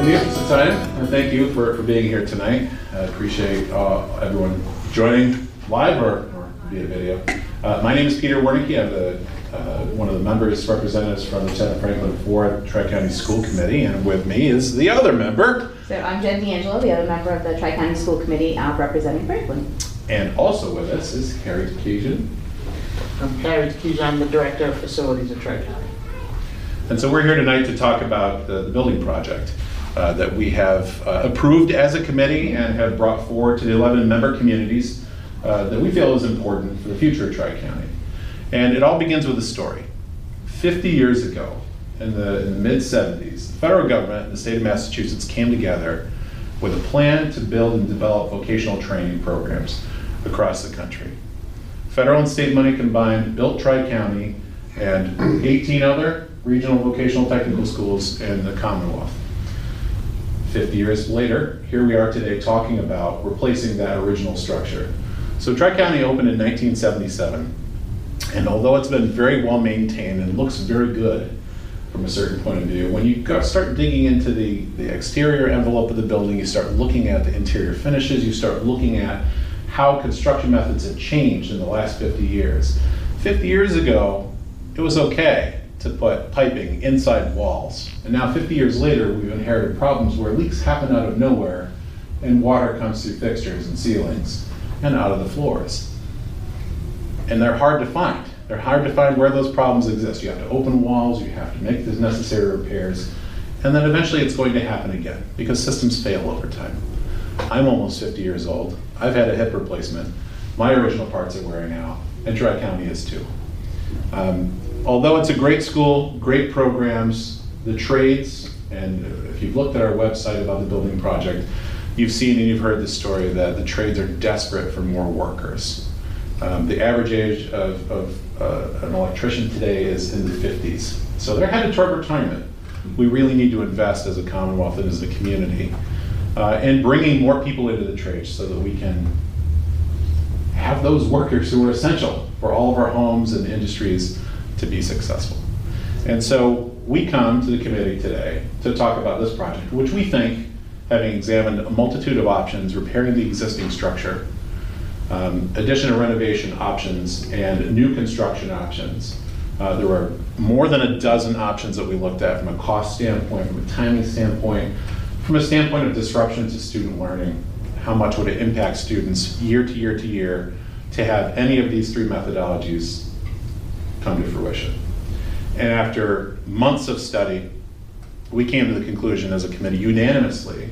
In the interest of time, uh, thank you for, for being here tonight. I appreciate uh, everyone joining live or, or via video. Uh, my name is Peter Wiernicki. I'm the, uh, one of the members, representatives from Lieutenant Franklin Ford Tri-County School Committee, and with me is the other member, So I'm Jen D'Angelo, the other member of the Tri-County School Committee uh, representing Franklin. and also with us is Harry Cajun. I'm Harry Keys, I'm the Director of Facilities at Tri-County. And so we're here tonight to talk about the, the building project uh, that we have uh, approved as a committee and have brought forward to the 11 member communities uh, that we feel is important for the future of Tri-County. And it all begins with a story. 50 years ago, in the, in the mid 70s, the federal government and the state of Massachusetts came together with a plan to build and develop vocational training programs across the country. Federal and state money combined built Tri-County and 18 other regional vocational technical schools in the Commonwealth. 50 years later, here we are today talking about replacing that original structure. So Tri-County opened in 1977, and although it's been very well maintained and looks very good from a certain point of view, when you start digging into the, the exterior envelope of the building, you start looking at the interior finishes, you start looking at how construction methods have changed in the last 50 years. 50 years ago, it was okay to put piping inside walls. And now 50 years later, we've inherited problems where leaks happen out of nowhere and water comes through fixtures and ceilings and out of the floors. And they're hard to find. They're hard to find where those problems exist. You have to open walls, you have to make the necessary repairs, and then eventually it's going to happen again because systems fail over time. I'm almost 50 years old. I've had a hip replacement. My original parts are wearing out, and Tri-County is too. Um, although it's a great school, great programs, the trades, and if you've looked at our website about the building project, you've seen and you've heard the story that the trades are desperate for more workers. Um, the average age of, of uh, an electrician today is in the 50s. So they're headed toward retirement. We really need to invest as a Commonwealth and as a community uh, in bringing more people into the trades so that we can have those workers who are essential for all of our homes and industries to be successful. And so we come to the committee today to talk about this project, which we think, having examined a multitude of options, repairing the existing structure, um, addition or renovation options, and new construction options. Uh, there were more than a dozen options that we looked at from a cost standpoint, from a timing standpoint, from a standpoint of disruption to student learning. How much would it impact students year to year to year to have any of these three methodologies come to fruition? And after months of study, we came to the conclusion as a committee unanimously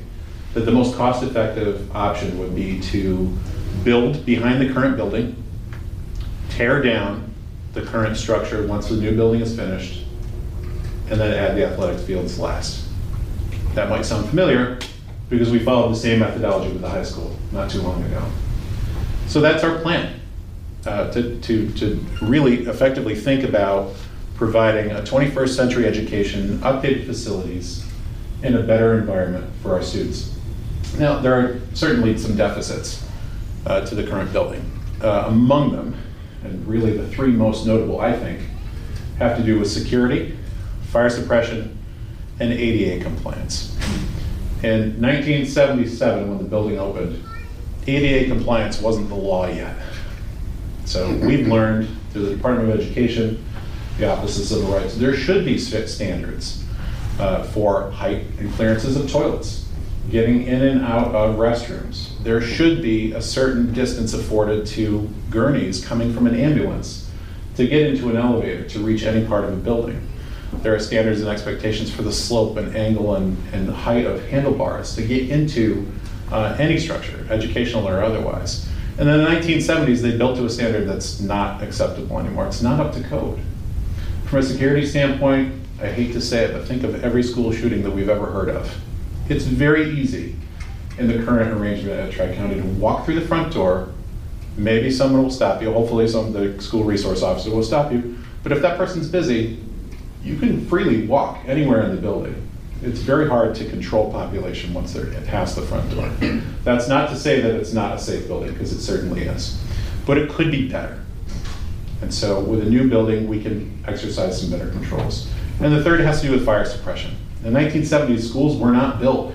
that the most cost-effective option would be to build behind the current building, tear down the current structure once the new building is finished, and then add the athletic fields last. That might sound familiar because we followed the same methodology with the high school not too long ago. So that's our plan, uh, to, to, to really effectively think about providing a 21st century education, updated facilities, and a better environment for our students. Now, there are certainly some deficits uh, to the current building. Uh, among them, and really the three most notable, I think, have to do with security, fire suppression, and ADA compliance. In 1977, when the building opened, ADA compliance wasn't the law yet. So we've learned through the Department of Education, the Office of Civil Rights, there should be standards uh, for height and clearances of toilets, getting in and out of restrooms. There should be a certain distance afforded to gurneys coming from an ambulance to get into an elevator to reach any part of a building. There are standards and expectations for the slope and angle and, and height of handlebars to get into uh, any structure, educational or otherwise. And in the 1970s, they built to a standard that's not acceptable anymore. It's not up to code. From a security standpoint, I hate to say it, but think of every school shooting that we've ever heard of. It's very easy in the current arrangement at Tri-County to walk through the front door. Maybe someone will stop you. Hopefully, some of the school resource officer will stop you. But if that person's busy, you can freely walk anywhere in the building. It's very hard to control population once they're past the front door. That's not to say that it's not a safe building, because it certainly is. But it could be better. And so with a new building, we can exercise some better controls. And the third has to do with fire suppression. In the 1970s, schools were not built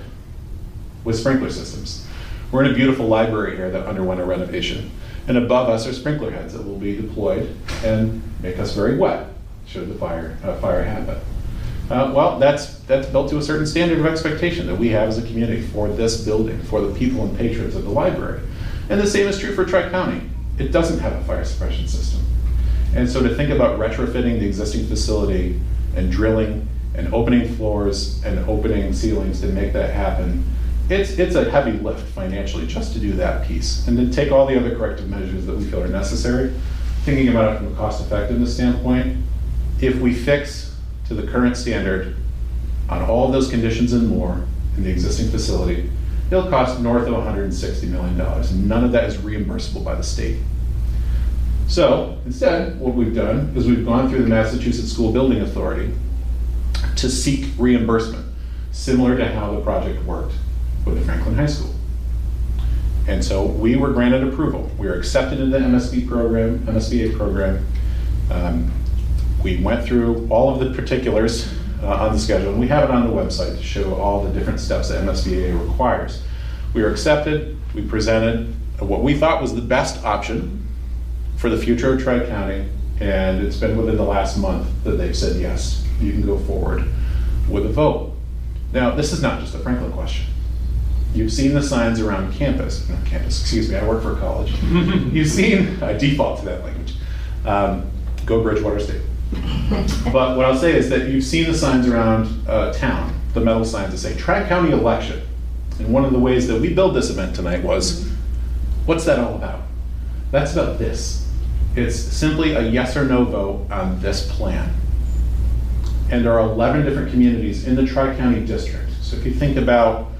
with sprinkler systems. We're in a beautiful library here that underwent a renovation. And above us are sprinkler heads that will be deployed and make us very wet should the fire, uh, fire happen. Uh, well, that's, that's built to a certain standard of expectation that we have as a community for this building, for the people and patrons of the library. And the same is true for Tri-County. It doesn't have a fire suppression system. And so to think about retrofitting the existing facility and drilling and opening floors and opening ceilings to make that happen, it's, it's a heavy lift financially just to do that piece. And then take all the other corrective measures that we feel are necessary. Thinking about it from a cost effectiveness standpoint, if we fix to the current standard on all of those conditions and more in the existing facility, it'll cost north of $160 million. And none of that is reimbursable by the state. So instead, what we've done is we've gone through the Massachusetts School Building Authority to seek reimbursement, similar to how the project worked with the Franklin High School. And so we were granted approval. We were accepted into the MSB program, MSBA program. Um, We went through all of the particulars uh, on the schedule, and we have it on the website to show all the different steps that MSBA requires. We were accepted, we presented what we thought was the best option for the future of Tri-County, and it's been within the last month that they've said, yes, you can go forward with a vote. Now, this is not just a Franklin question. You've seen the signs around campus, not campus, excuse me, I work for a college. You've seen, I default to that language, um, go Bridgewater State. But what I'll say is that you've seen the signs around uh, town, the metal signs that say Tri-County election. And one of the ways that we built this event tonight was, what's that all about? That's about this. It's simply a yes or no vote on this plan. And there are 11 different communities in the Tri-County district. So if you think about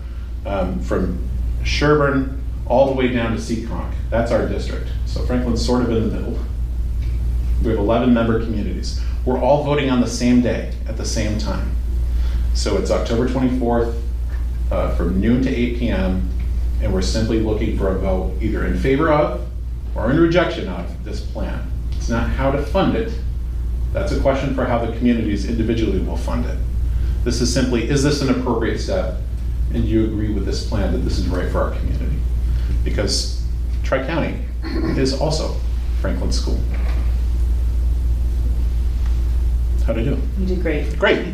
um, from Sherborn all the way down to Seekonk, that's our district. So Franklin's sort of in the middle. We have 11 member communities. We're all voting on the same day at the same time. So it's October 24th uh, from noon to 8 PM, and we're simply looking for a vote either in favor of or in rejection of this plan. It's not how to fund it. That's a question for how the communities individually will fund it. This is simply, is this an appropriate step? And you agree with this plan that this is right for our community? Because Tri-County is also Franklin School. How'd I do? You did great. Great.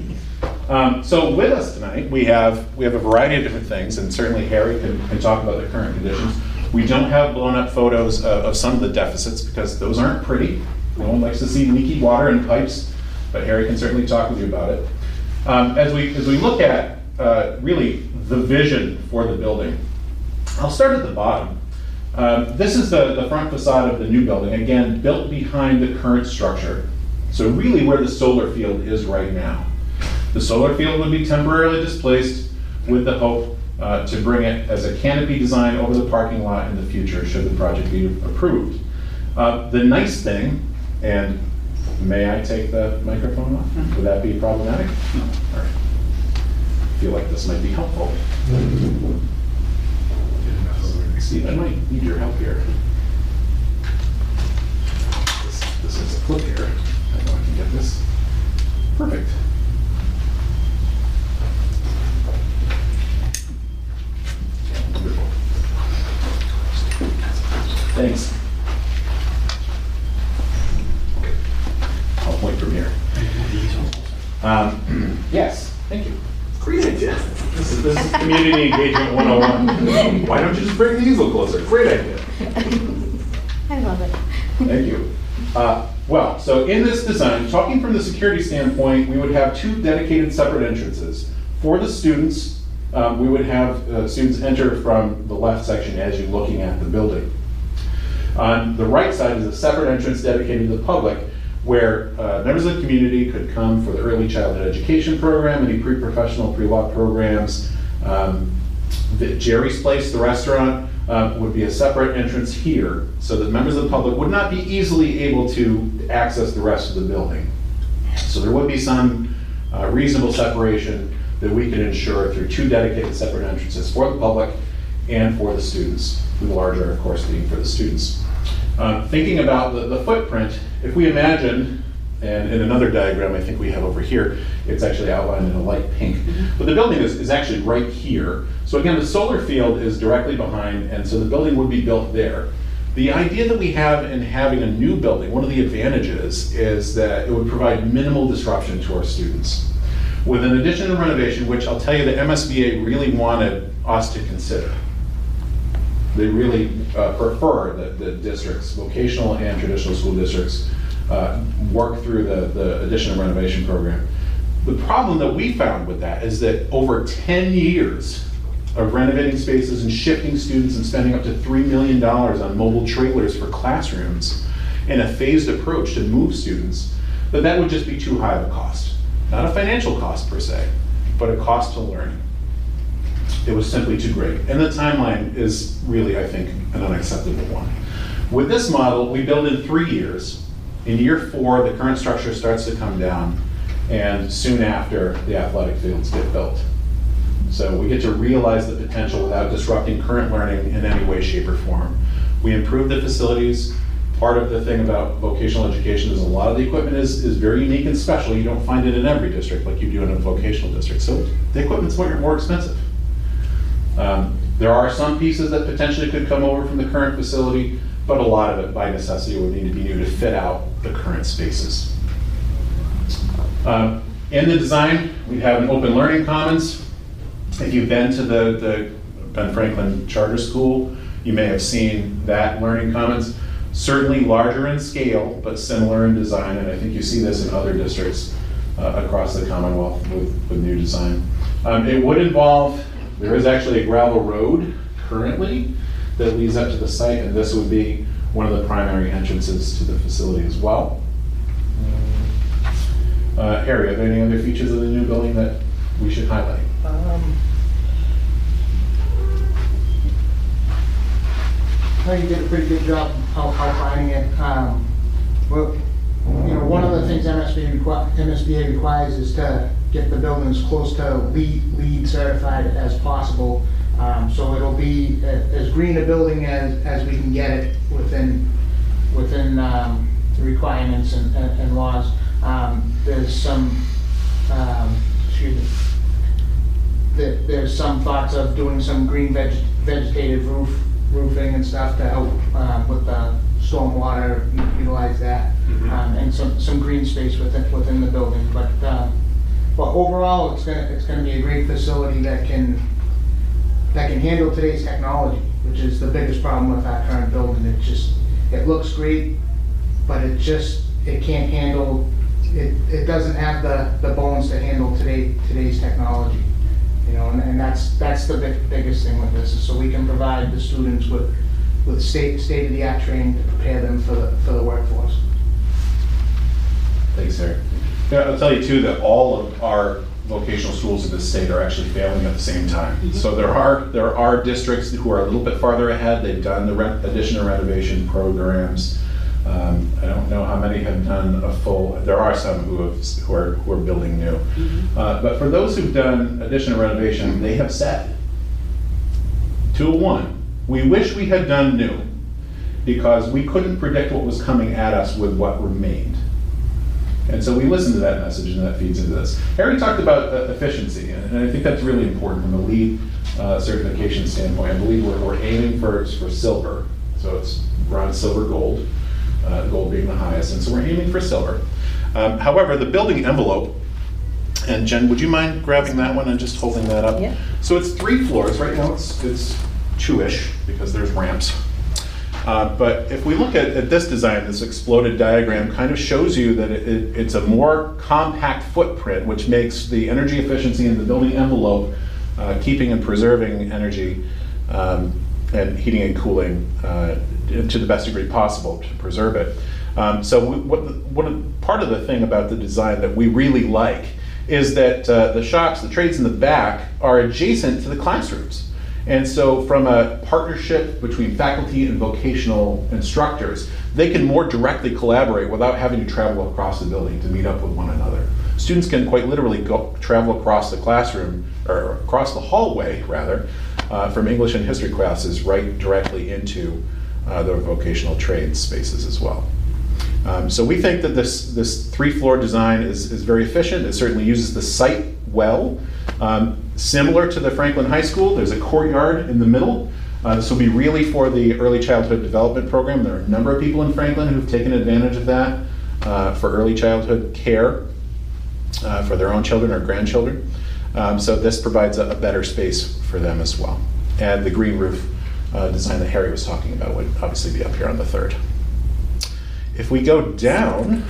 Um, So with us tonight, we have, we have a variety of different things, and certainly Harry can, can talk about the current conditions. We don't have blown-up photos of, of some of the deficits, because those aren't pretty. No one likes to see leaky water and pipes, but Harry can certainly talk with you about it. Um, As we, as we look at, uh, really, the vision for the building, I'll start at the bottom. Um, This is the, the front facade of the new building, again, built behind the current structure. So really where the solar field is right now. The solar field would be temporarily displaced with the hope uh, to bring it as a canopy design over the parking lot in the future, should the project be approved. Uh, The nice thing, and may I take the microphone off? Would that be problematic? No. All right. Feel like this might be helpful. Steve, I might need your help here. This this is a clip here. Get this. Perfect. Wonderful. Thanks. I'll point from here. Um, Yes, thank you. Great idea. This is, this is community engagement 101. Why don't you just bring the easel closer? Great idea. I love it. Thank you. Uh, Well, so in this design, talking from the security standpoint, we would have two dedicated separate entrances. For the students, um, we would have uh, students enter from the left section as you're looking at the building. On the right side is a separate entrance dedicated to the public, where uh, members of the community could come for the early childhood education program, any pre-professional, pre-law programs. Um, Jerry's Place, the restaurant, uh, would be a separate entrance here, so that members of the public would not be easily able to access the rest of the building. So there would be some uh, reasonable separation that we could ensure through two dedicated separate entrances for the public and for the students, the larger, of course, being for the students. Uh, Thinking about the the footprint, if we imagine And in another diagram I think we have over here, it's actually outlined in a light pink. But the building is, is actually right here. So again, the solar field is directly behind, and so the building would be built there. The idea that we have in having a new building, one of the advantages is that it would provide minimal disruption to our students. With an addition and renovation, which I'll tell you the MSBA really wanted us to consider. They really uh, prefer that the districts, vocational and traditional school districts, uh, work through the, the addition and renovation program. The problem that we found with that is that over 10 years of renovating spaces and shifting students and spending up to $3 million on mobile trailers for classrooms in a phased approach to move students, that that would just be too high of a cost. Not a financial cost per se, but a cost to learning. It was simply too great. And the timeline is really, I think, an unacceptable one. With this model, we build in three years. In year four, the current structure starts to come down, and soon after, the athletic fields get built. So we get to realize the potential without disrupting current learning in any way, shape, or form. We improve the facilities. Part of the thing about vocational education is a lot of the equipment is, is very unique and special. You don't find it in every district like you do in a vocational district. So the equipment's more, more expensive. Um, There are some pieces that potentially could come over from the current facility, but a lot of it by necessity would need to be new to fit out the current spaces. Um, In the design, we have an open learning commons. If you've been to the, the Ben Franklin Charter School, you may have seen that learning commons. Certainly larger in scale, but similar in design, and I think you see this in other districts uh, across the Commonwealth with, with new design. Um, It would involve, there is actually a gravel road currently that leads up to the site, and this would be one of the primary entrances to the facility as well. Uh, Harry, are there any other features of the new building that we should highlight? Um, I think you did a pretty good job out- outlining it. Um, Well, you know, one of the things MSBA requi- MSBA requires is to get the buildings close to LEED, certified as possible. Um, So it'll be as green a building as, as we can get it within, within um, the requirements and, and and laws. Um, There's some, um, excuse me, there- there's some thoughts of doing some green veg- vegetative roof, roofing and stuff to help um, with the stormwater, utilize that, um, and some, some green space within, within the building. But, um, but overall, it's gonna, it's gonna be a great facility that can, that can handle today's technology, which is the biggest problem with our current building. It just, it looks great, but it just, it can't handle, it, it doesn't have the, the bones to handle today, today's technology. You know, and, and that's, that's the big, biggest thing with this, is so we can provide the students with, with state, state-of-the-art training to prepare them for the, for the workforce. Thanks, Harry. Yeah, I'll tell you too, that all of our vocational schools in the state are actually failing at the same time. Mm-hmm. So there are, there are districts who are a little bit farther ahead, they've done the re- addition and renovation programs. Um, I don't know how many have done a full, there are some who have, who are, who are building new. Uh, But for those who've done addition and renovation, they have said, to a one, we wish we had done new, because we couldn't predict what was coming at us with what remained. And so we listen to that message and that feeds into this. Harry talked about uh, efficiency, and and I think that's really important from a LEED uh, certification standpoint. I believe we're, we're aiming for, for silver, so it's bronze, silver gold, uh, gold being the highest, and so we're aiming for silver. Um, However, the building envelope, and Jen, would you mind grabbing that one and just holding that up? Yeah. So it's three floors, right now it's, it's two-ish, because there's ramps. Uh, But if we look at, at this design, this exploded diagram kind of shows you that it, it- it's a more compact footprint, which makes the energy efficiency in the building envelope, uh, keeping and preserving energy um, and heating and cooling uh, to the best degree possible to preserve it. Um, So we- what, what, part of the thing about the design that we really like is that uh, the shops, the trades in the back are adjacent to the classrooms. And so from a partnership between faculty and vocational instructors, they can more directly collaborate without having to travel across the building to meet up with one another. Students can quite literally go, travel across the classroom, or across the hallway, rather, uh, from English and history classes right directly into uh, the vocational trade spaces as well. Um, So we think that this, this three-floor design is, is very efficient. It certainly uses the site well. Um, Similar to the Franklin High School, there's a courtyard in the middle. Uh, This will be really for the early childhood development program. There are a number of people in Franklin who've taken advantage of that uh, for early childhood care uh, for their own children or grandchildren. Um, So this provides a a better space for them as well. And the green roof uh, design that Harry was talking about would obviously be up here on the third. If we go down,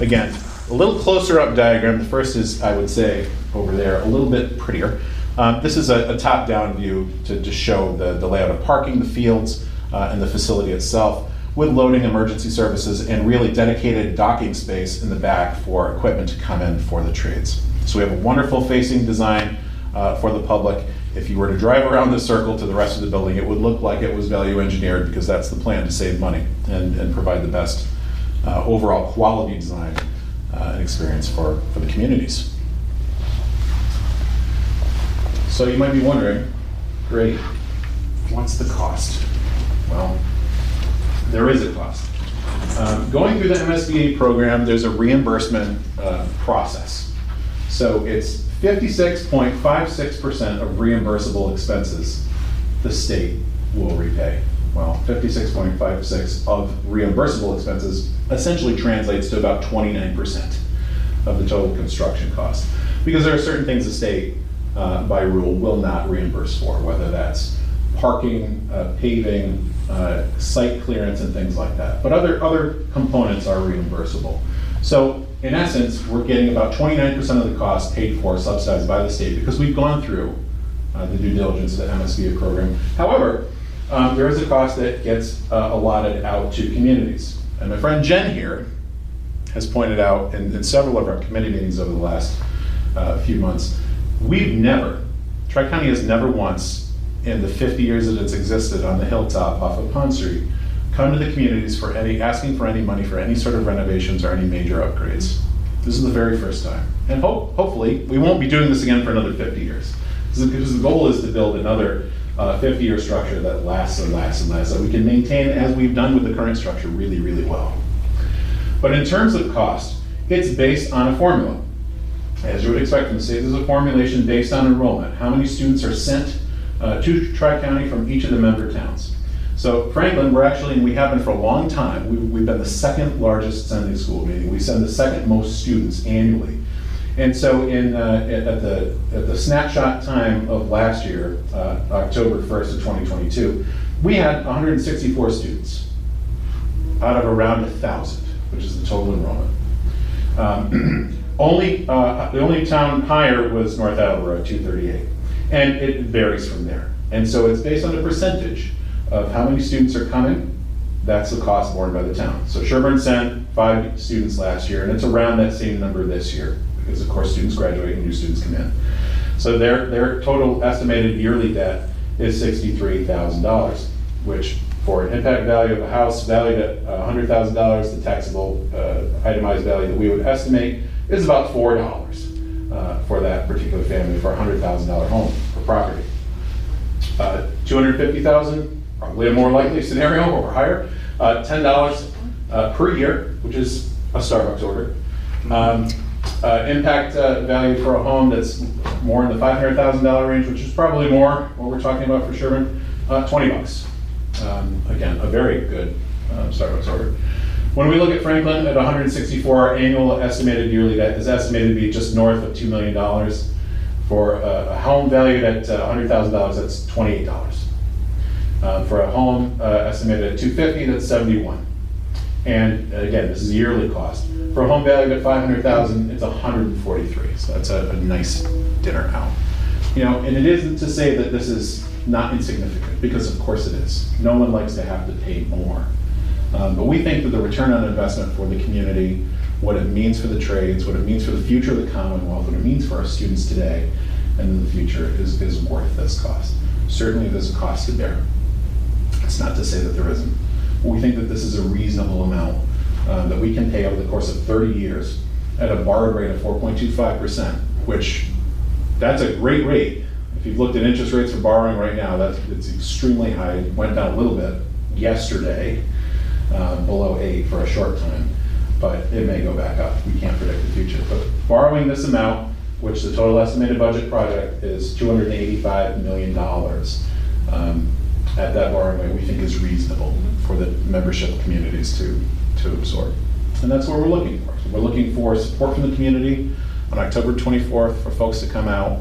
again, a little closer up diagram. The first is, I would say, over there, a little bit prettier. Um, This is a a top-down view to just show the the layout of parking, the fields, uh, and the facility itself, with loading emergency services and really dedicated docking space in the back for equipment to come in for the trades. So we have a wonderful facing design uh, for the public. If you were to drive around the circle to the rest of the building, it would look like it was value engineered because that's the plan to save money and, and provide the best uh, overall quality design uh, and experience for, for the communities. So you might be wondering, great, what's the cost? Well, there is a cost. Um, Going through the MSBA program, there's a reimbursement uh, process. So it's 56.56% of reimbursable expenses the state will repay. Well, 56.56 of reimbursable expenses essentially translates to about 29% of the total construction cost. Because there are certain things the state, uh, by rule, will not reimburse for, whether that's parking, uh, paving, uh, site clearance, and things like that. But other, other components are reimbursable. So in essence, we're getting about 29% of the cost paid for, subsidized by the state, because we've gone through uh, the due diligence of the MSBA program. However, um, there is a cost that gets uh, allotted out to communities. And my friend Jen here has pointed out in, in several of our committee meetings over the last uh, few months, we've never, Tri-County has never once, in the 50 years that it's existed on the hilltop off of Pond Street, come to the communities for any, asking for any money for any sort of renovations or any major upgrades. This is the very first time. And hope, hopefully, we won't be doing this again for another 50 years. Because the- goal is to build another 50-year structure that lasts and lasts and lasts, that we can maintain, as we've done with the current structure, really, really well. But in terms of cost, it's based on a formula. As you would expect from the state, there's a formulation based on enrollment. How many students are sent uh, to Tri-County from each of the member towns? So Franklin, we're actually, and we have been for a long time, we- we've been the second largest Sunday school, meeting. we send the second most students annually. And so in, uh, at at the, at the snapshot time of last year, uh, October 1st of 2022, we had 164 students out of around 1,000, which is the total enrollment. Um, Only, uh, the only town higher was North Attleboro, 238. And it varies from there. And so it's based on a percentage of how many students are coming. That's the cost borne by the town. So Sherborn sent five students last year, and it's around that same number this year, because of course, students graduate and new students come in. So their, their total estimated yearly debt is $63,000, which for an impact value of a house valued at $100,000, the taxable uh, itemized value that we would estimate is about $4 uh, for that particular family for a $100,000 home or property. Uh, 250,000, probably a more likely scenario or higher, uh, $10 uh, per year, which is a Starbucks order. Um, uh, Impact uh, value for a home that's more in the $500,000 range, which is probably more, what we're talking about for Sherborn, uh, 20 bucks. Um, Again, a very good uh, Starbucks order. When we look at Franklin at 164, our annual estimated yearly debt is estimated to be just north of $2 million. For a home valued at uh, $100,000, that's $28. Uh, For a home uh, estimated at 250, that's 71. And again, this is yearly cost. For a home valued at 500,000, it's 143. So that's a, a nice dinner out. You know, and it isn't to say that this is not insignificant, because of course it is. No one likes to have to pay more. Um, But we think that the return on investment for the community, what it means for the trades, what it means for the future of the Commonwealth, what it means for our students today and in the future is, is worth this cost. Certainly, there's a cost to bear. It's not to say that there isn't. We think that this is a reasonable amount uh, that we can pay over the course of 30 years at a borrowed rate of 4.25%, which, that's a great rate. If you've looked at interest rates for borrowing right now, that's, it's extremely high. It went down a little bit yesterday. uh, below eight for a short time, but it may go back up. We can't predict the future. But borrowing this amount, which the total estimated budget project is $285 million, um, at that borrowing rate, we think is reasonable for the membership communities to, to absorb. And that's what we're looking for. So We're looking for support from the community on October 24th for folks to come out,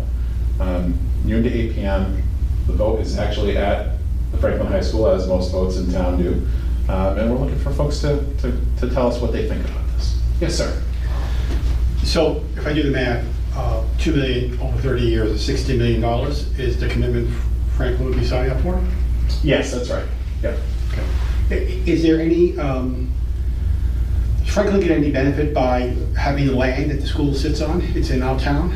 um, noon to 8 PM. The vote is actually at the Franklin High School, as most votes in town do. Um, And we're looking for folks to, to, to tell us what they think about this. Yes, sir. So if I do the math, uh, 2 million over 30 years, $60 million is the commitment Franklin would be signing up for? Yes, that's right. Yep. I- Is there any, um, does Franklin get any benefit by having the land that the school sits on? It's in our town?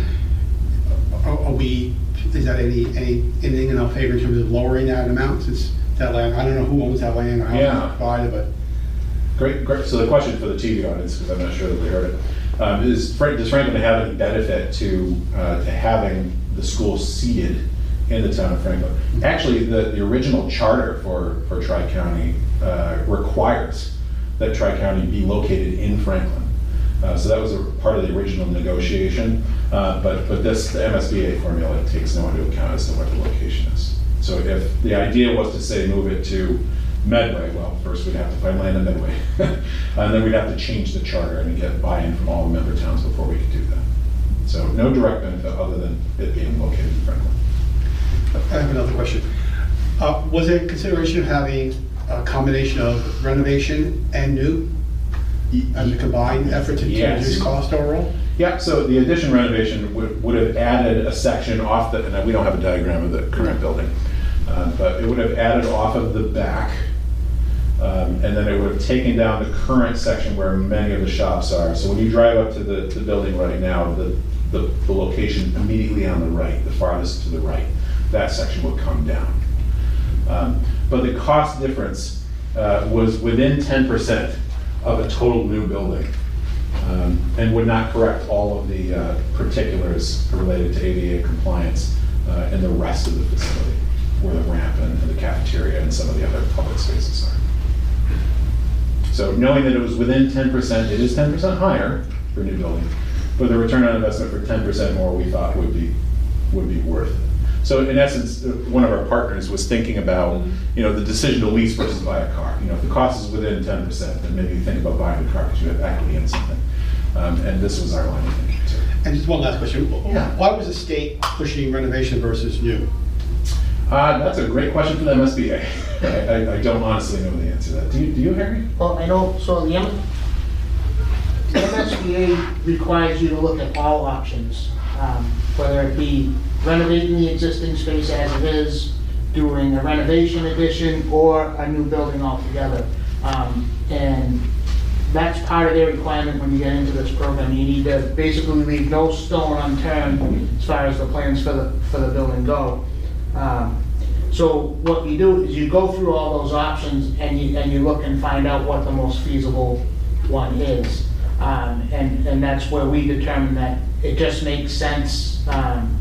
Are are we, is that any, any, anything in our favor in terms of lowering that amount since that land, I don't know who owns that land or how Yeah. it's divided, but Great, great. So the question for the TV audience, because I'm not sure that they heard it, um, is Frank, does Franklin have any benefit to, uh, to having the school seated in the town of Franklin? Actually, the, the original charter for, for Tri-County uh, requires that Tri-County be located in Franklin. Uh, So that was a part of the original negotiation, uh, but, but this, the MSBA formula takes no into account as to what the location is. So if the idea was to say move it to Medway, well, first we'd have to find land in Medway. And then we'd have to change the charter and get buy-in from all the member towns before we could do that. So no direct benefit other than it being located in Franklin. I have another question. Uh, Was there consideration of having a combination of renovation and new as a combined effort to to Yes. reduce cost overall? Yeah, so the addition renovation would, would have added a section off the, and we don't have a diagram of the current building, uh, but it would have added off of the back, um, and then it would have taken down the current section where many of the shops are. So when you drive up to the, the building right now, the, the, the location immediately on the right, the farthest to the right, that section would come down. Um, But the cost difference uh, was within 10% of a total new building um, and would not correct all of the uh, particulars related to ADA compliance uh, in the rest of the facility, where the ramp and the cafeteria and some of the other public spaces are. So knowing that it was within 10%, it is 10% higher for new building, but the return on investment for 10% more, we thought would be, would be worth it. So in essence, uh, one of our partners was thinking about, you know, the decision to lease versus buy a car. You know, if the cost is within 10%, then maybe you think about buying a car because you have equity in something. Um, And this was our line of thinking too. And just one last question. Yeah. Why was the state pushing renovation versus new? Uh, That's a great question for the MSBA. I- I I don't honestly know the answer to that. Do you, do you, Harry? Well, I know, so the M- the MSBA requires you to look at all options, um, whether it be renovating the existing space as it is, doing a renovation addition, or a new building altogether. Um, And that's part of their requirement when you get into this program. You need to basically leave no stone unturned as far as the plans for the, for the building go. Um, So what you do is you go through all those options and you, and you look and find out what the most feasible one is. Um, And, and that's where we determine that it just makes sense, um,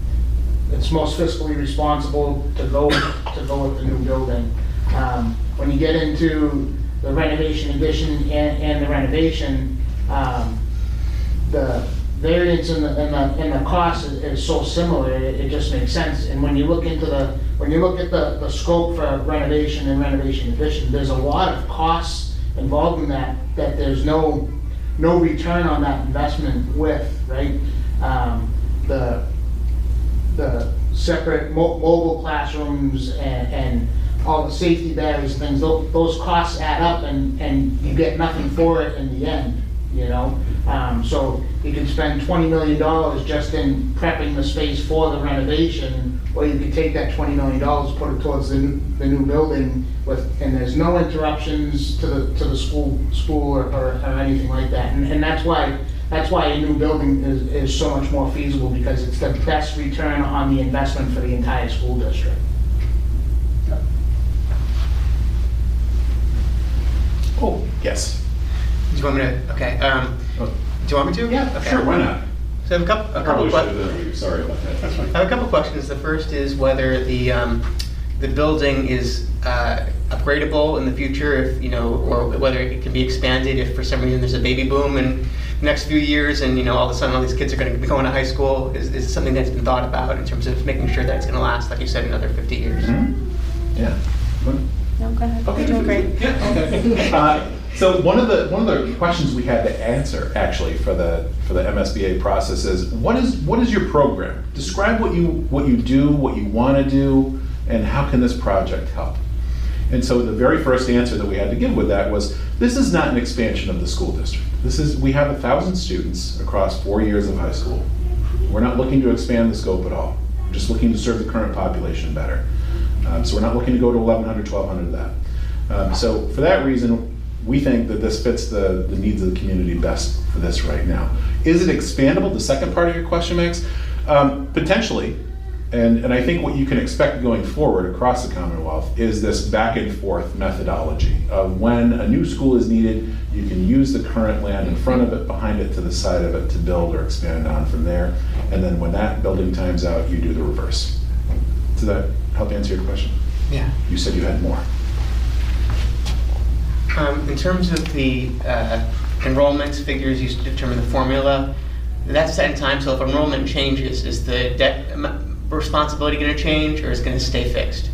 it's most fiscally responsible to go, to go with the new building. Um, When you get into the renovation addition and, and the renovation, um, the variance in the, in the, in the cost is, is so similar, it, it just makes sense. And when you look into the, when you look at the, the scope for renovation and renovation addition, there's a lot of costs involved in that, that there's no, no return on that investment with, right? Um, the, the separate mo- mobile classrooms and, and all the safety barriers and things, tho- those costs add up and, and you get nothing for it in the end, you know? Um, so you can spend twenty million dollars just in prepping the space for the renovation, or you could take that twenty million dollars, put it towards the, n- the new building with, and there's no interruptions to the, to the school, school or, or or anything like that. And, and that's why, that's why a new building is, is so much more feasible, because it's the best return on the investment for the entire school district. Oh, yes. Do you want me to, okay, um, Oh, do you want me to? Yeah, Okay. sure, why not? So I have a couple, I a couple probably of should questions. done it. Sorry about that. That's fine. I have a couple questions. The first is whether the, um, the building is uh, upgradable in the future, if, you know, or whether it can be expanded if for some reason there's a baby boom in the next few years and, you know, all of a sudden all these kids are going to be going to high school, is, is something that's been thought about in terms of making sure that it's going to last, like you said, another 50 years. Yeah. No, go ahead. Okay. You're doing great. Yeah, okay. Uh, So one of the, one of the questions we had to answer, actually, for the, for the MSBA process is, what is, what is your program? Describe what you, what you do, what you want to do, and how can this project help? And so the very first answer that we had to give with that was, this is not an expansion of the school district. This is, we have a thousand students across four years of high school. We're not looking to expand the scope at all. We're just looking to serve the current population better. Um, So we're not looking to go to 1,100, 1,200 of that. Um, So for that reason, we think that this fits the, the needs of the community best for this right now. Is it expandable, the second part of your question, Max? Um, Potentially, and, and I think what you can expect going forward across the Commonwealth is this back and forth methodology of when a new school is needed, you can use the current land in front of it, behind it, to the side of it to build or expand on from there. And then when that building times out, you do the reverse. Does that help answer your question? Yeah. You said you had more. Um, In terms of the uh, enrollment figures used to determine the formula, that's set in time, so if enrollment changes, is the debt am- responsibility going to change, or is it going to stay fixed?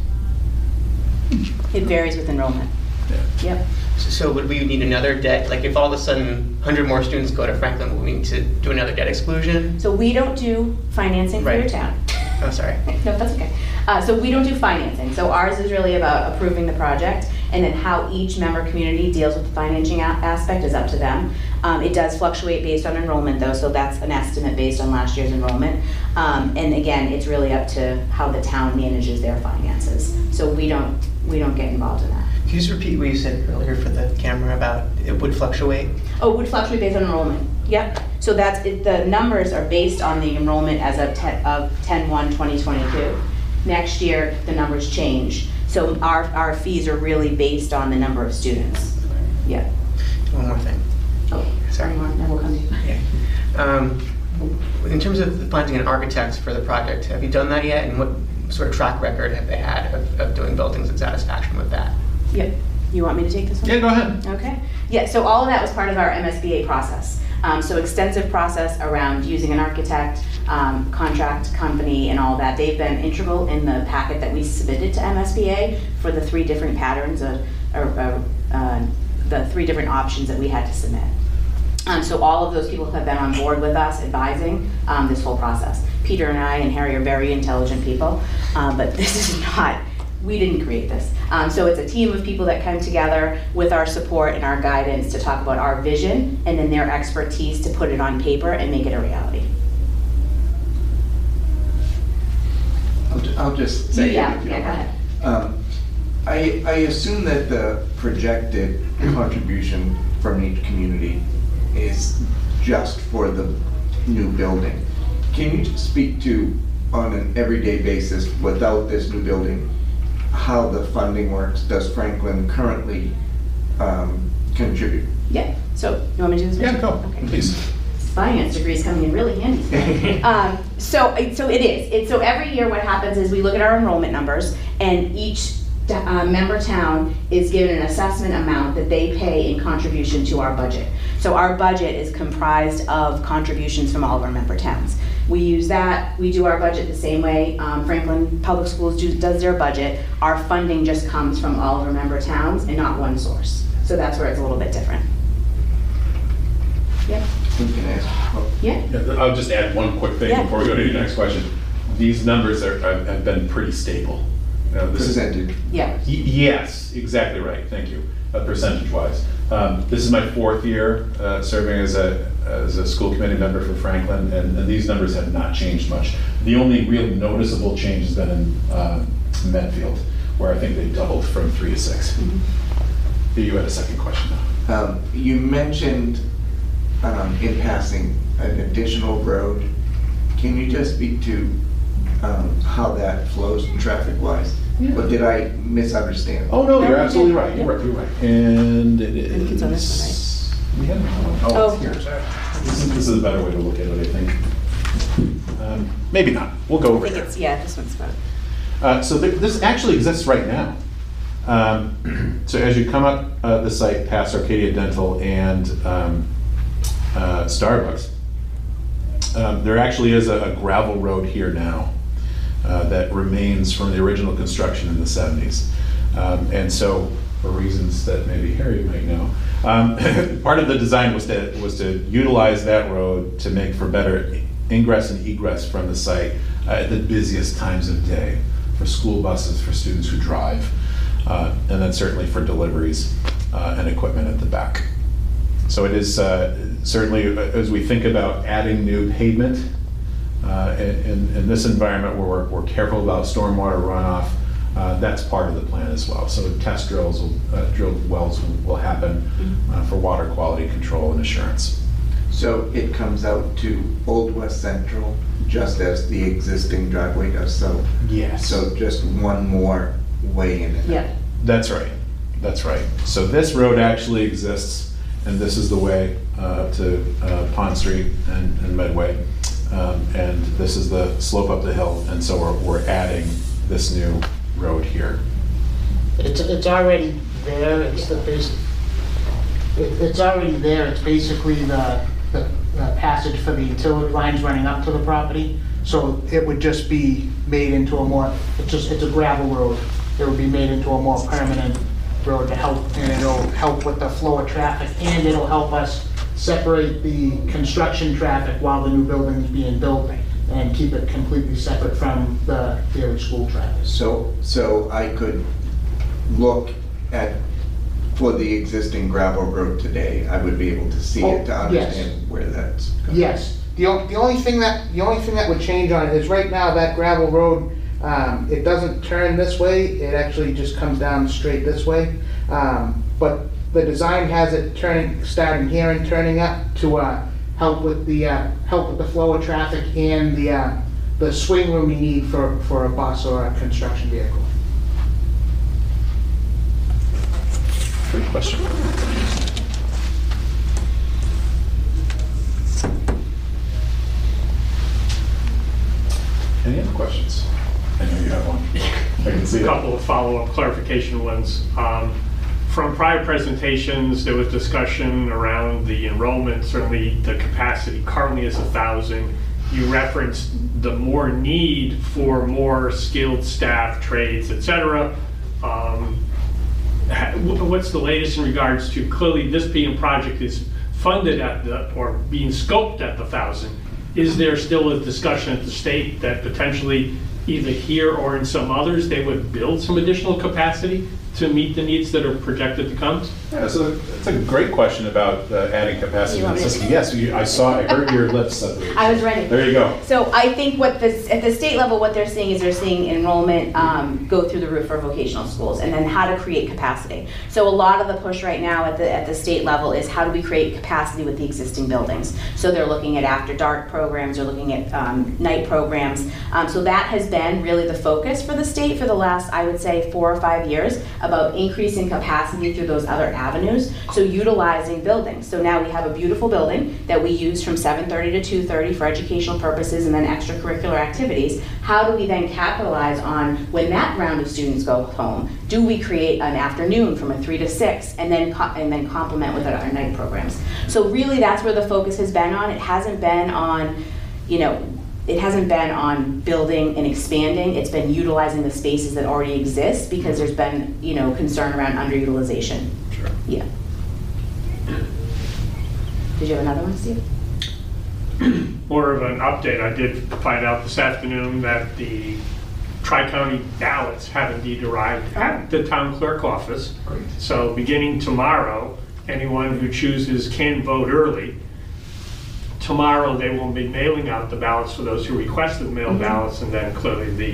It varies with enrollment. Yeah. Yep. So would we need another debt, like if all of a sudden 100 more students go to Franklin, would we need to do another debt exclusion? So we don't do financing for your town. Oh, sorry. No, that's okay. Uh, So we don't do financing. So ours is really about approving the project, and then how each member community deals with the financing aspect is up to them. Um, It does fluctuate based on enrollment, though, so that's an estimate based on last year's enrollment. Um, And again, it's really up to how the town manages their finances. So we don't, we don't get involved in that. Can you just repeat what you said earlier for the camera about it would fluctuate? Oh, it would fluctuate based on enrollment. Yep. So that's, it- the numbers are based on the enrollment as of 10, of 10/1/2022. Next year, the numbers change. So our, our fees are really based on the number of students. Yeah. One more thing. Oh, Sorry. One more, then we'll come to you. Yeah. Um, In terms of finding an architect for the project, have you done that yet? And what sort of track record have they had of, of doing buildings and satisfaction with that? Yep. You want me to take this one? Yeah, go ahead. Okay. Yeah, so all of that was part of our MSBA process. Um, So extensive process around using an architect, um, contract company, and all that. They've been integral in the packet that we submitted to MSBA for the three different patterns of, or, or, uh, the three different options that we had to submit. Um, So all of those people have been on board with us advising um, this whole process. Peter and I and Harry are very intelligent people, um, but this is not, we didn't create this. Um, So it's a team of people that come together with our support and our guidance to talk about our vision and then their expertise to put it on paper and make it a reality. I'll ju- I'll just say. Yeah, yeah, go ahead. Um, I, I assume that the projected contribution from each community is just for the new building. Can you speak to, on an everyday basis, without this new building, how the funding works? Does Franklin currently um, contribute? Yeah, so you want me to do this? Yeah, go, Okay. please. finance degree is coming in really handy. um, so, so it is. It, so every year, what happens is we look at our enrollment numbers, and each uh, member town is given an assessment amount that they pay in contribution to our budget. So our budget is comprised of contributions from all of our member towns. We use that. We do our budget the same way um, Franklin Public Schools do, does their budget. Our funding just comes from all of our member towns and not one source. So that's where it's a little bit different. Yep. Who can ask? Oh, Yeah. Yeah, I'll just add one quick thing Yeah. before we go to your next question. These numbers are, have have been pretty stable. You know, this is- Percentage. Yeah. Y- Yes, exactly right, thank you, uh, percentage-wise. Um, This is my fourth year uh, serving as a, as a school committee member for Franklin, and and these numbers have not changed much. The only real noticeable change has been in uh, Medfield, where I think they doubled from three to six. You had a second question now. Um, You mentioned um, in passing an additional road. Can you just speak to um, how that flows traffic-wise? but did I misunderstand? Oh, no, No, you're you absolutely did. right, you're right, you're right. And it is. think it's on this We have another. Oh, Oh. it's here. This is, this is a better way to look at it, I think. Um, Maybe not, we'll go over I think here. it's, yeah, this one's about. Uh, So th- this actually exists right now. Um, So as you come up uh, the site past Arcadia Dental and um, uh, Starbucks, um, there actually is a a gravel road here now uh, that remains from the original construction in the 70s. Um, And so, for reasons that maybe Harry might know, um, part of the design was to, was to utilize that road to make for better ingress and egress from the site uh, at the busiest times of day for school buses, for students who drive, uh, and then certainly for deliveries uh, and equipment at the back. So it is uh, certainly, as we think about adding new pavement uh, in, in- in this environment where we're, we're careful about stormwater runoff, uh, that's part of the plan as well. So test drills, will- uh, drilled wells will- will happen uh, for water quality control and assurance. So it comes out to Old West Central, just as the existing driveway does, so, Yes. so just one more way in and out. Yep. That's right, that's right. So this road actually exists, and this is the way uh, to uh, Pond Street and and Medway. Um, And this is the slope up the hill, and so we're, we're adding this new road here. It's, it's already there, it's the basic, it- it's already there, it's basically the, the the passage for the utility lines running up to the property. So it would just be made into a more, it's just, it's a gravel road. It would be made into a more permanent road to help, and it'll help with the flow of traffic, and it'll help us separate the construction traffic while the new building is being built, and keep it completely separate from the daily school traffic. So, so I could look at, for the existing gravel road today, I would be able to see it to Oh, yes. understand where that's going. Yes, the, the only thing that, the only thing that would change on it is right now, that gravel road, um, it doesn't turn this way, it actually just comes down straight this way. Um, but the design has it turning, starting here and turning up to, uh, help with the, uh, help with the flow of traffic and the, uh, the swing room you need for, for a bus or a construction vehicle. Great question. Any other questions? I know you have one. I can see A it. couple of follow-up clarification ones. Um, From prior presentations, there was discussion around the enrollment, certainly the capacity currently is 1,000. You referenced the more need for more skilled staff, trades, et cetera. Um, What's the latest in regards to, clearly this being project is funded at the, or being scoped at the 1,000. Is there still a discussion at the state that potentially either here or in some others, they would build some additional capacity to meet the needs that are projected to come? Yeah, so it's a great question about uh, adding capacity You in want the me to- system. Yes, you- I saw, I heard your lips. I was ready. There you go. So I think what this, at the state level, what they're seeing is they're seeing enrollment um, go through the roof for vocational schools, and then how to create capacity. So a lot of the push right now at the, at the state level is how do we create capacity with the existing buildings? So they're looking at after-dark programs, they're looking at um, night programs. Um, So that has been really the focus for the state for the last, I would say, four or five years, about increasing capacity through those other avenues. So utilizing buildings. So now we have a beautiful building that we use from 7:30 to 2:30 for educational purposes and then extracurricular activities. How do we then capitalize on when that round of students go home? Do we create an afternoon from a 3 to 6 and then, and then complement with our night programs? So really, that's where the focus has been on. It hasn't been on, you know, it hasn't been on building and expanding, it's been utilizing the spaces that already exist because there's been, you know, concern around underutilization. Sure. Yeah. Did you have another one, Steve? More of an update, I did find out this afternoon that the tri-county ballots have indeed arrived oh. at the town clerk office. Great. So beginning tomorrow, anyone who chooses can vote early. Tomorrow, they will be mailing out the ballots for those who requested mail ballots, and then clearly the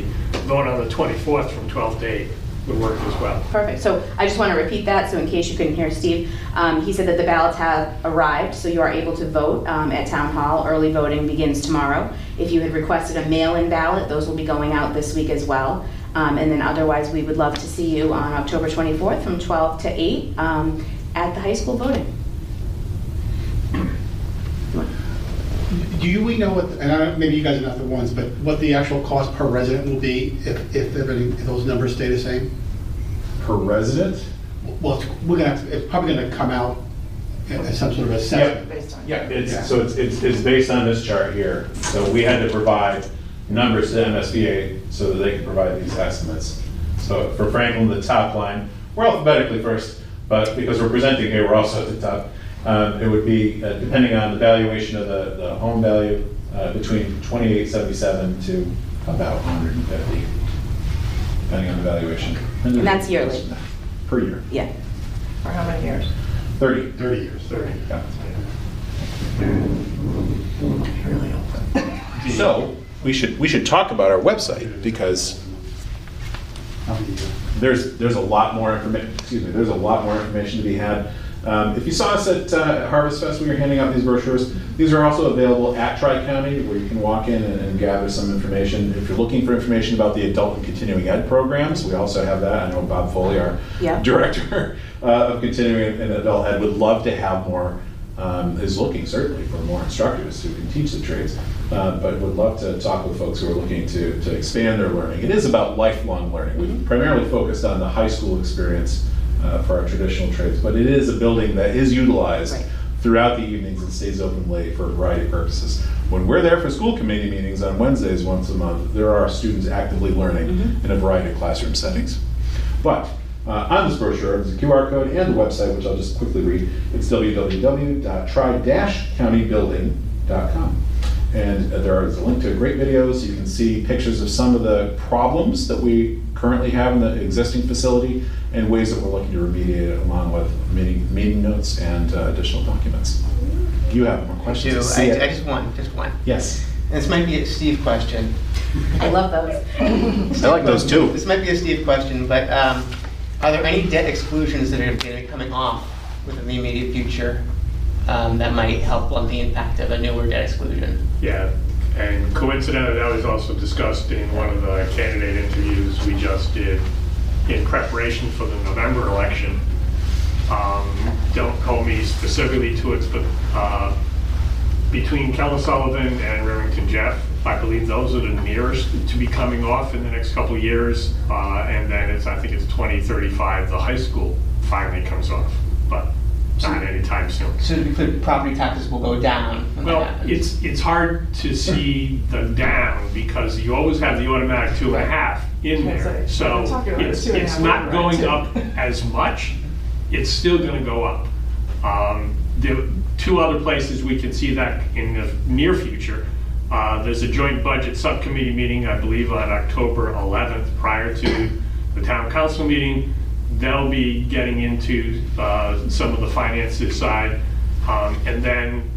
vote on the 24th from 12 to 8 would work as well. Perfect. So I just want to repeat that, so in case you couldn't hear Steve, um, he said that the ballots have arrived, so you are able to vote um, at Town Hall. Early voting begins tomorrow. If you had requested a mail-in ballot, those will be going out this week as well. Um, And then otherwise, we would love to see you on October 24th from 12 to 8 um, at the high school voting. Do Do we know what, and I don't, maybe you guys are not the ones, but what the actual cost per resident will be if, if everything, if those numbers stay the same? Per resident? Well, it's- we're gonna, have to- it's probably gonna come out as some sort of a assessment. Yeah, it's, so it's, it's, it's based on this chart here. So we had to provide numbers to MSBA so that they could provide these estimates. So for Franklin, the top line, we're alphabetically first, but because we're presenting here, we're also at the top. Um, It would be, uh, depending on the valuation of the, the home value, uh, between twenty-eight seventy-seven to about hundred and fifty, depending on the valuation. And that's yearly? Per year, Yeah. For how many years? thirty. Thirty years. Thirty. Yeah. So, we should, we should talk about our website, because How many years? there's, there's a lot more information, excuse me, there's a lot more information to be had. Um, If you saw us at uh, Harvest Fest, we were handing out these brochures. These are also available at Tri-County, where you can walk in and and gather some information. If you're looking for information about the adult and continuing ed programs, we also have that. I know Bob Foley, our Yeah. director uh, of continuing and adult ed, would love to have more, um, is looking certainly for more instructors who can teach the trades, uh, but would love to talk with folks who are looking to, to expand their learning. It is about lifelong learning. We've primarily focused on the high school experience uh, for our traditional trades, but it is a building that is utilized Right. throughout the evenings and stays open late for a variety of purposes. When we're there for school committee meetings on Wednesdays once a month, there are students actively learning in a variety of classroom settings. But uh, on this brochure, there's a QR code and the website, which I'll just quickly read. It's www.tri-countybuilding.com. And uh, there is a link to great videos. You can see pictures of some of the problems that we currently have in the existing facility and ways that we're looking to remediate it along with meeting, meeting notes and uh, additional documents. Do you have more questions? Do, See I, it? I just one, just one. Yes. This might be a Steve question. I love those. I like those too. This might be a Steve question, but um, are there any debt exclusions that are going to be coming off within the immediate future um, that might help blunt the impact of a newer debt exclusion? Yeah, and coincidentally, that was also discussed in one of the candidate interviews we just did in preparation for the November election. Um, Don't hold me specifically to it, but uh, between Keller Sullivan and Remington Jeff, I believe those are the nearest to be coming off in the next couple years. Uh, And then it's, I think it's 2035, the high school finally comes off, not anytime soon. So to be clear, property taxes will go down when that Well, happens? it's, it's hard to see the down because you always have the automatic two and a half in That's there. right. So We're talking about it's, two and a it's half not override, going too. up as much. It's still gonna go up. Um, There two other places we can see that in the near future. Uh, There's a joint budget subcommittee meeting, I believe, on October 11th, prior to the town council meeting. They'll be getting into uh, some of the finances side. Um, And then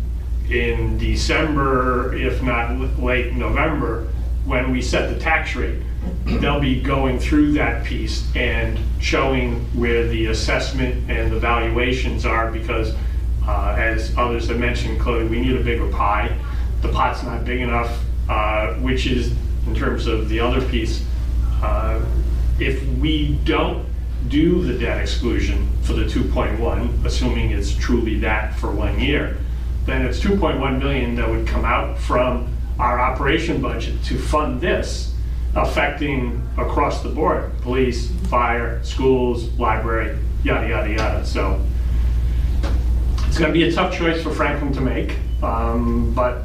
in December, if not late November, when we set the tax rate, they'll be going through that piece and showing where the assessment and the valuations are, because uh, as others have mentioned, clearly, we need a bigger pie. The pot's not big enough, uh, which is, in terms of the other piece, uh, if we don't do the debt exclusion for the 2.1, assuming it's truly that for one year, then it's 2.1 million that would come out from our operation budget to fund this, affecting across the board, police, fire, schools, library, yada, yada, yada. So it's gonna be a tough choice for Franklin to make, um, but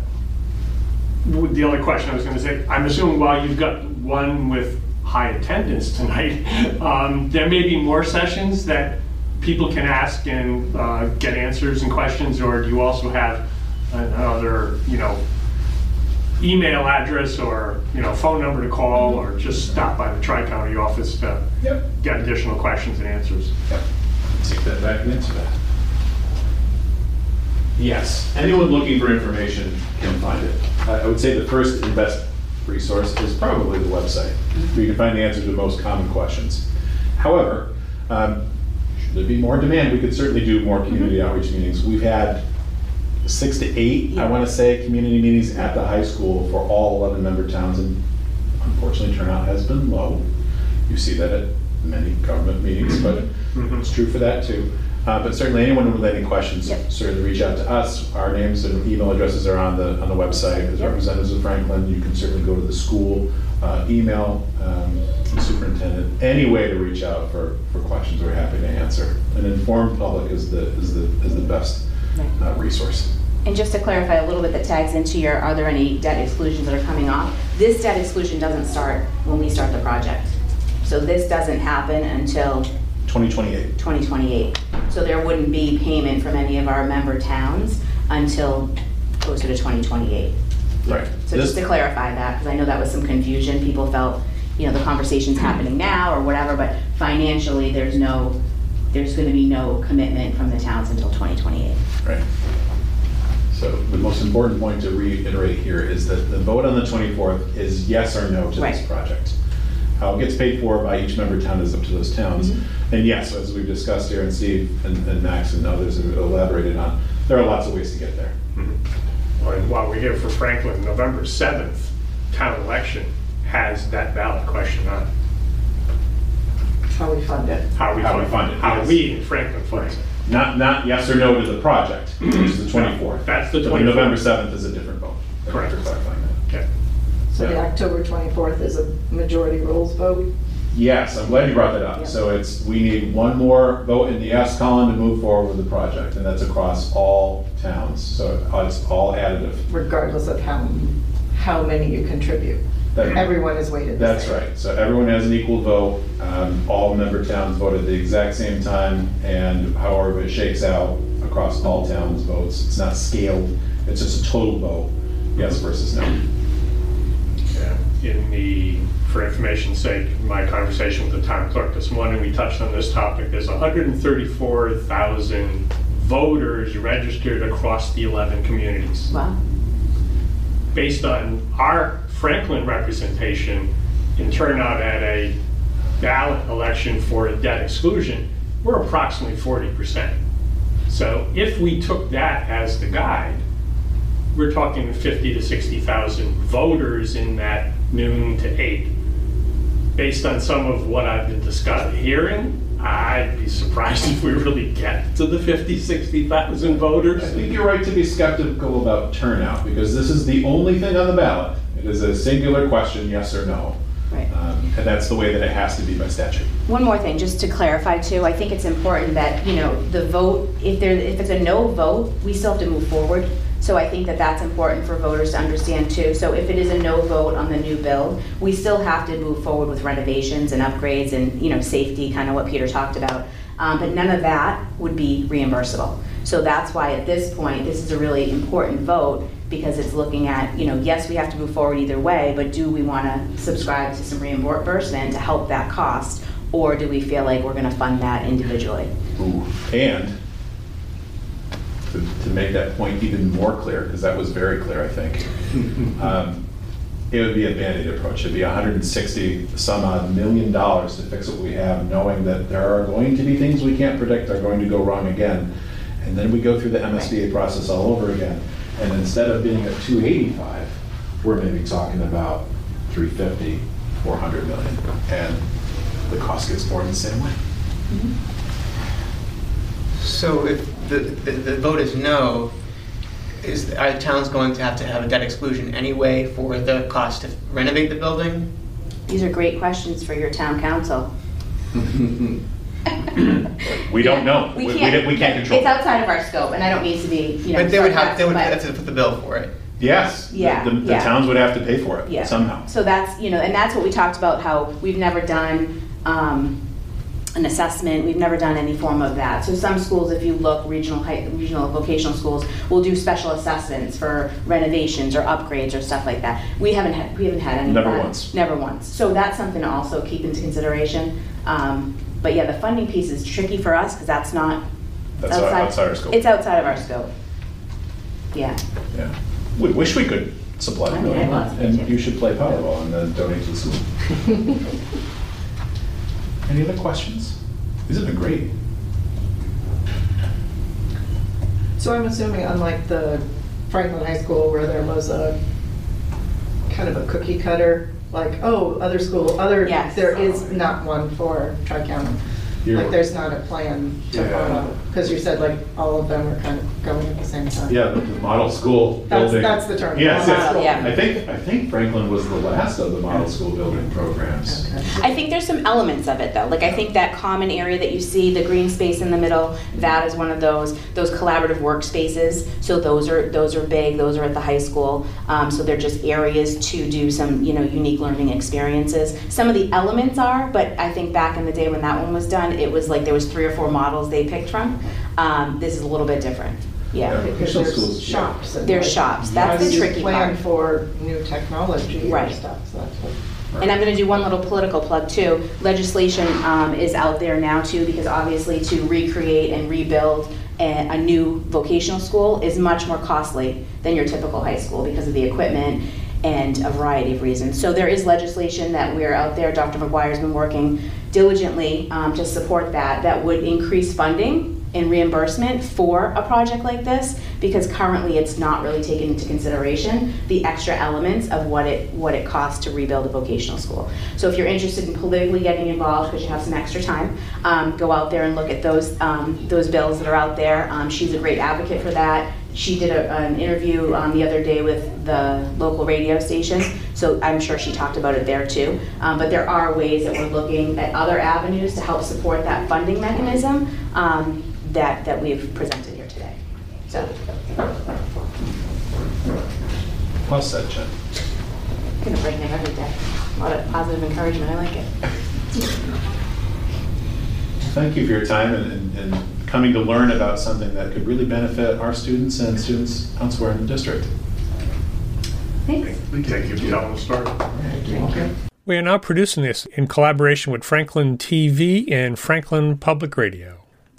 the other question I was gonna say, I'm assuming while you've got one with high attendance tonight, um, there may be more sessions that people can ask and uh, get answers and questions, or do you also have another, you know, email address or, you know, phone number to call, or just stop by the Tri-County office to Yep. get additional questions and answers? Yep. Take that back and answer that. Yes, anyone looking for information can find it. I I would say the first and best resource is probably the website, where you can find the answers to the most common questions. However, um, should there be more demand, we could certainly do more community outreach meetings. We've had six to eight, I want to say, community meetings at the high school for all 11 member towns, and unfortunately, turnout has been low. You see that at many government meetings, but it's true for that too. Uh, But certainly anyone with any questions, Yep. certainly reach out to us. Our names and email addresses are on the, on the website. As Yep. representatives of Franklin, you can certainly go to the school, uh, email um, the superintendent, any way to reach out for, for questions, we're happy to answer. An informed public is the, is the, is the best uh, resource. And just to clarify a little bit that tags into your, are there any debt exclusions that are coming off? This debt exclusion doesn't start when we start the project. So this doesn't happen until 2028. 2028. So there wouldn't be payment from any of our member towns until closer to 2028. Right. So just to clarify that, because I know that was some confusion, people felt, you know, the conversation's happening now or whatever, but financially, there's no, there's gonna be no commitment from the towns until 2028. Right. So the most important point to reiterate here is that the vote on the 24th is yes or no to this project. How it gets paid for by each member town is up to those towns. Mm-hmm. And yes, as we've discussed here, and Steve and and Max and others have elaborated on, there are lots of ways to get there. And while we're here for Franklin, November 7th, town election has that ballot question on it. How we fund it. How we How we fund fund it, it, how yes. we in Franklin fund it. Not, not yes or no to the project, which is the 24th. That's the 24th. November 7th is a different vote. Correct. For clarifying that. Okay. So the October 24th is a majority rules vote. Yes, I'm glad you brought that up. Yeah. So it's, we need one more vote in the yes column to move forward with the project, and that's across all towns. So it's all additive. regardless of how, how many you contribute. That- Everyone is weighted the That's same. right. So everyone has an equal vote. Um, All member towns vote at the exact same time, and however it shakes out across all towns' votes, it's not scaled, it's just a total vote, yes versus no. In the, for information's sake, my conversation with the town clerk this morning, we touched on this topic. There's 134,000 voters registered across the 11 communities. Wow. Based on our Franklin representation in turnout at a ballot election for a debt exclusion, we're approximately 40%. So if we took that as the guide, we're talking 50 to 60,000 voters in that noon to eight. Based on some of what I've been discussing, hearing, I'd be surprised if we really get to the 50, 60,000 voters. I think you're right to be skeptical about turnout, because this is the only thing on the ballot. It is a singular question, yes or no. Right. Um, And that's the way that it has to be by statute. One more thing, just to clarify too, I think it's important that, you know, the vote, if there, if it's a no vote, we still have to move forward. So I think that that's important for voters to understand too. So if it is a no vote on the new bill, we still have to move forward with renovations and upgrades and, you know, safety, kind of what Peter talked about. Um, But none of that would be reimbursable. So that's why at this point, this is a really important vote because it's looking at, you know, yes, we have to move forward either way, but do we want to subscribe to some reimbursement to help that cost? Or do we feel like we're going to fund that individually? And to, to make that point even more clear, because that was very clear, I think, um, it would be a Band-Aid approach. It'd be 160 some odd million dollars to fix what we have, knowing that there are going to be things we can't predict are going to go wrong again. And then we go through the MSBA process all over again. And instead of being at 285, we're maybe talking about 350, 400 million. And the cost gets borne the same way. Mm-hmm. So if the, the, the vote is no, is, are towns going to have to have a debt exclusion anyway for the cost to renovate the building? These are great questions for your town council. We don't know. We We- we can't. don't- we can't control It's it. outside of our scope, and I don't mean to be, you know. But they would have, they would sarcastic, have to put the bill for it. Yes. the- Yeah, The, the yeah. towns would have to pay for Yeah. it somehow. So that's, you know, and that's what we talked about, how we've never done um, an assessment, we've never done any form of that. So some schools, if you look, regional high, regional vocational schools will do special assessments for renovations or upgrades or stuff like that. We haven't had, we haven't had any of Never that. once. Never once. So that's something to also keep into consideration. Um, But yeah, the funding piece is tricky for us, because that's not. That's out- outside our scope. It's outside of our scope. Yeah. Yeah. We wish we could supply I the mean, I'd love to, and you should play Powerball and then donate to the school. Any other questions? These have been great. So I'm assuming unlike the Franklin High School where there was a kind of a cookie cutter, like, oh, other school, other, Yes. there is not one for Tri-County. You're- Like, there's not a plan to Yeah. follow, because you said like all of them are kind of going at the same time. Yeah, the the model school That's- building. that's the term, Yes, model, yeah. I think, I think Franklin was the last of the model school building programs. Okay. I think there's some elements of it though. Like I think that common area that you see, the green space in the middle, that is one of those those collaborative workspaces. So those are those are big. Those are at the high school. Um, so they're just areas to do some you know unique learning experiences. Some of the elements are, but I think back in the day when that one was done, it was like there was three or four models they picked from. Um, this is a little bit different. Yeah. Yeah. Because Vocational there's schools, yeah. shops. and, There's like, shops. That's how the you tricky Plan part. for new technology Right. and stuff, so that's what. And I'm going to do one little political plug too. Legislation um, is out there now too, because obviously to recreate and rebuild a, a new vocational school is much more costly than your typical high school because of the equipment and a variety of reasons. So there is legislation that we're out there. Dr. Maguire's been working diligently um, to support that. That would increase funding and reimbursement for a project like this because currently it's not really taken into consideration the extra elements of what it what it costs to rebuild a vocational school. So if you're interested in politically getting involved because you have some extra time, um, go out there and look at those um, those bills that are out there. Um, she's a great advocate for that. She did a, an interview um, the other day with the local radio station, so I'm sure she talked about it there too. Um, but there are ways that we're looking at other avenues to help support that funding mechanism um, that, that we've presented here today. So, Well said, Jen. I'm gonna bring them every day. A lot of positive encouragement, I like it. Thank you for your time and, and- and coming to learn about something that could really benefit our students and students elsewhere in the district. Thanks. Thank you for telling the story. Thank you. We are now producing this in collaboration with Franklin TV and Franklin Public Radio.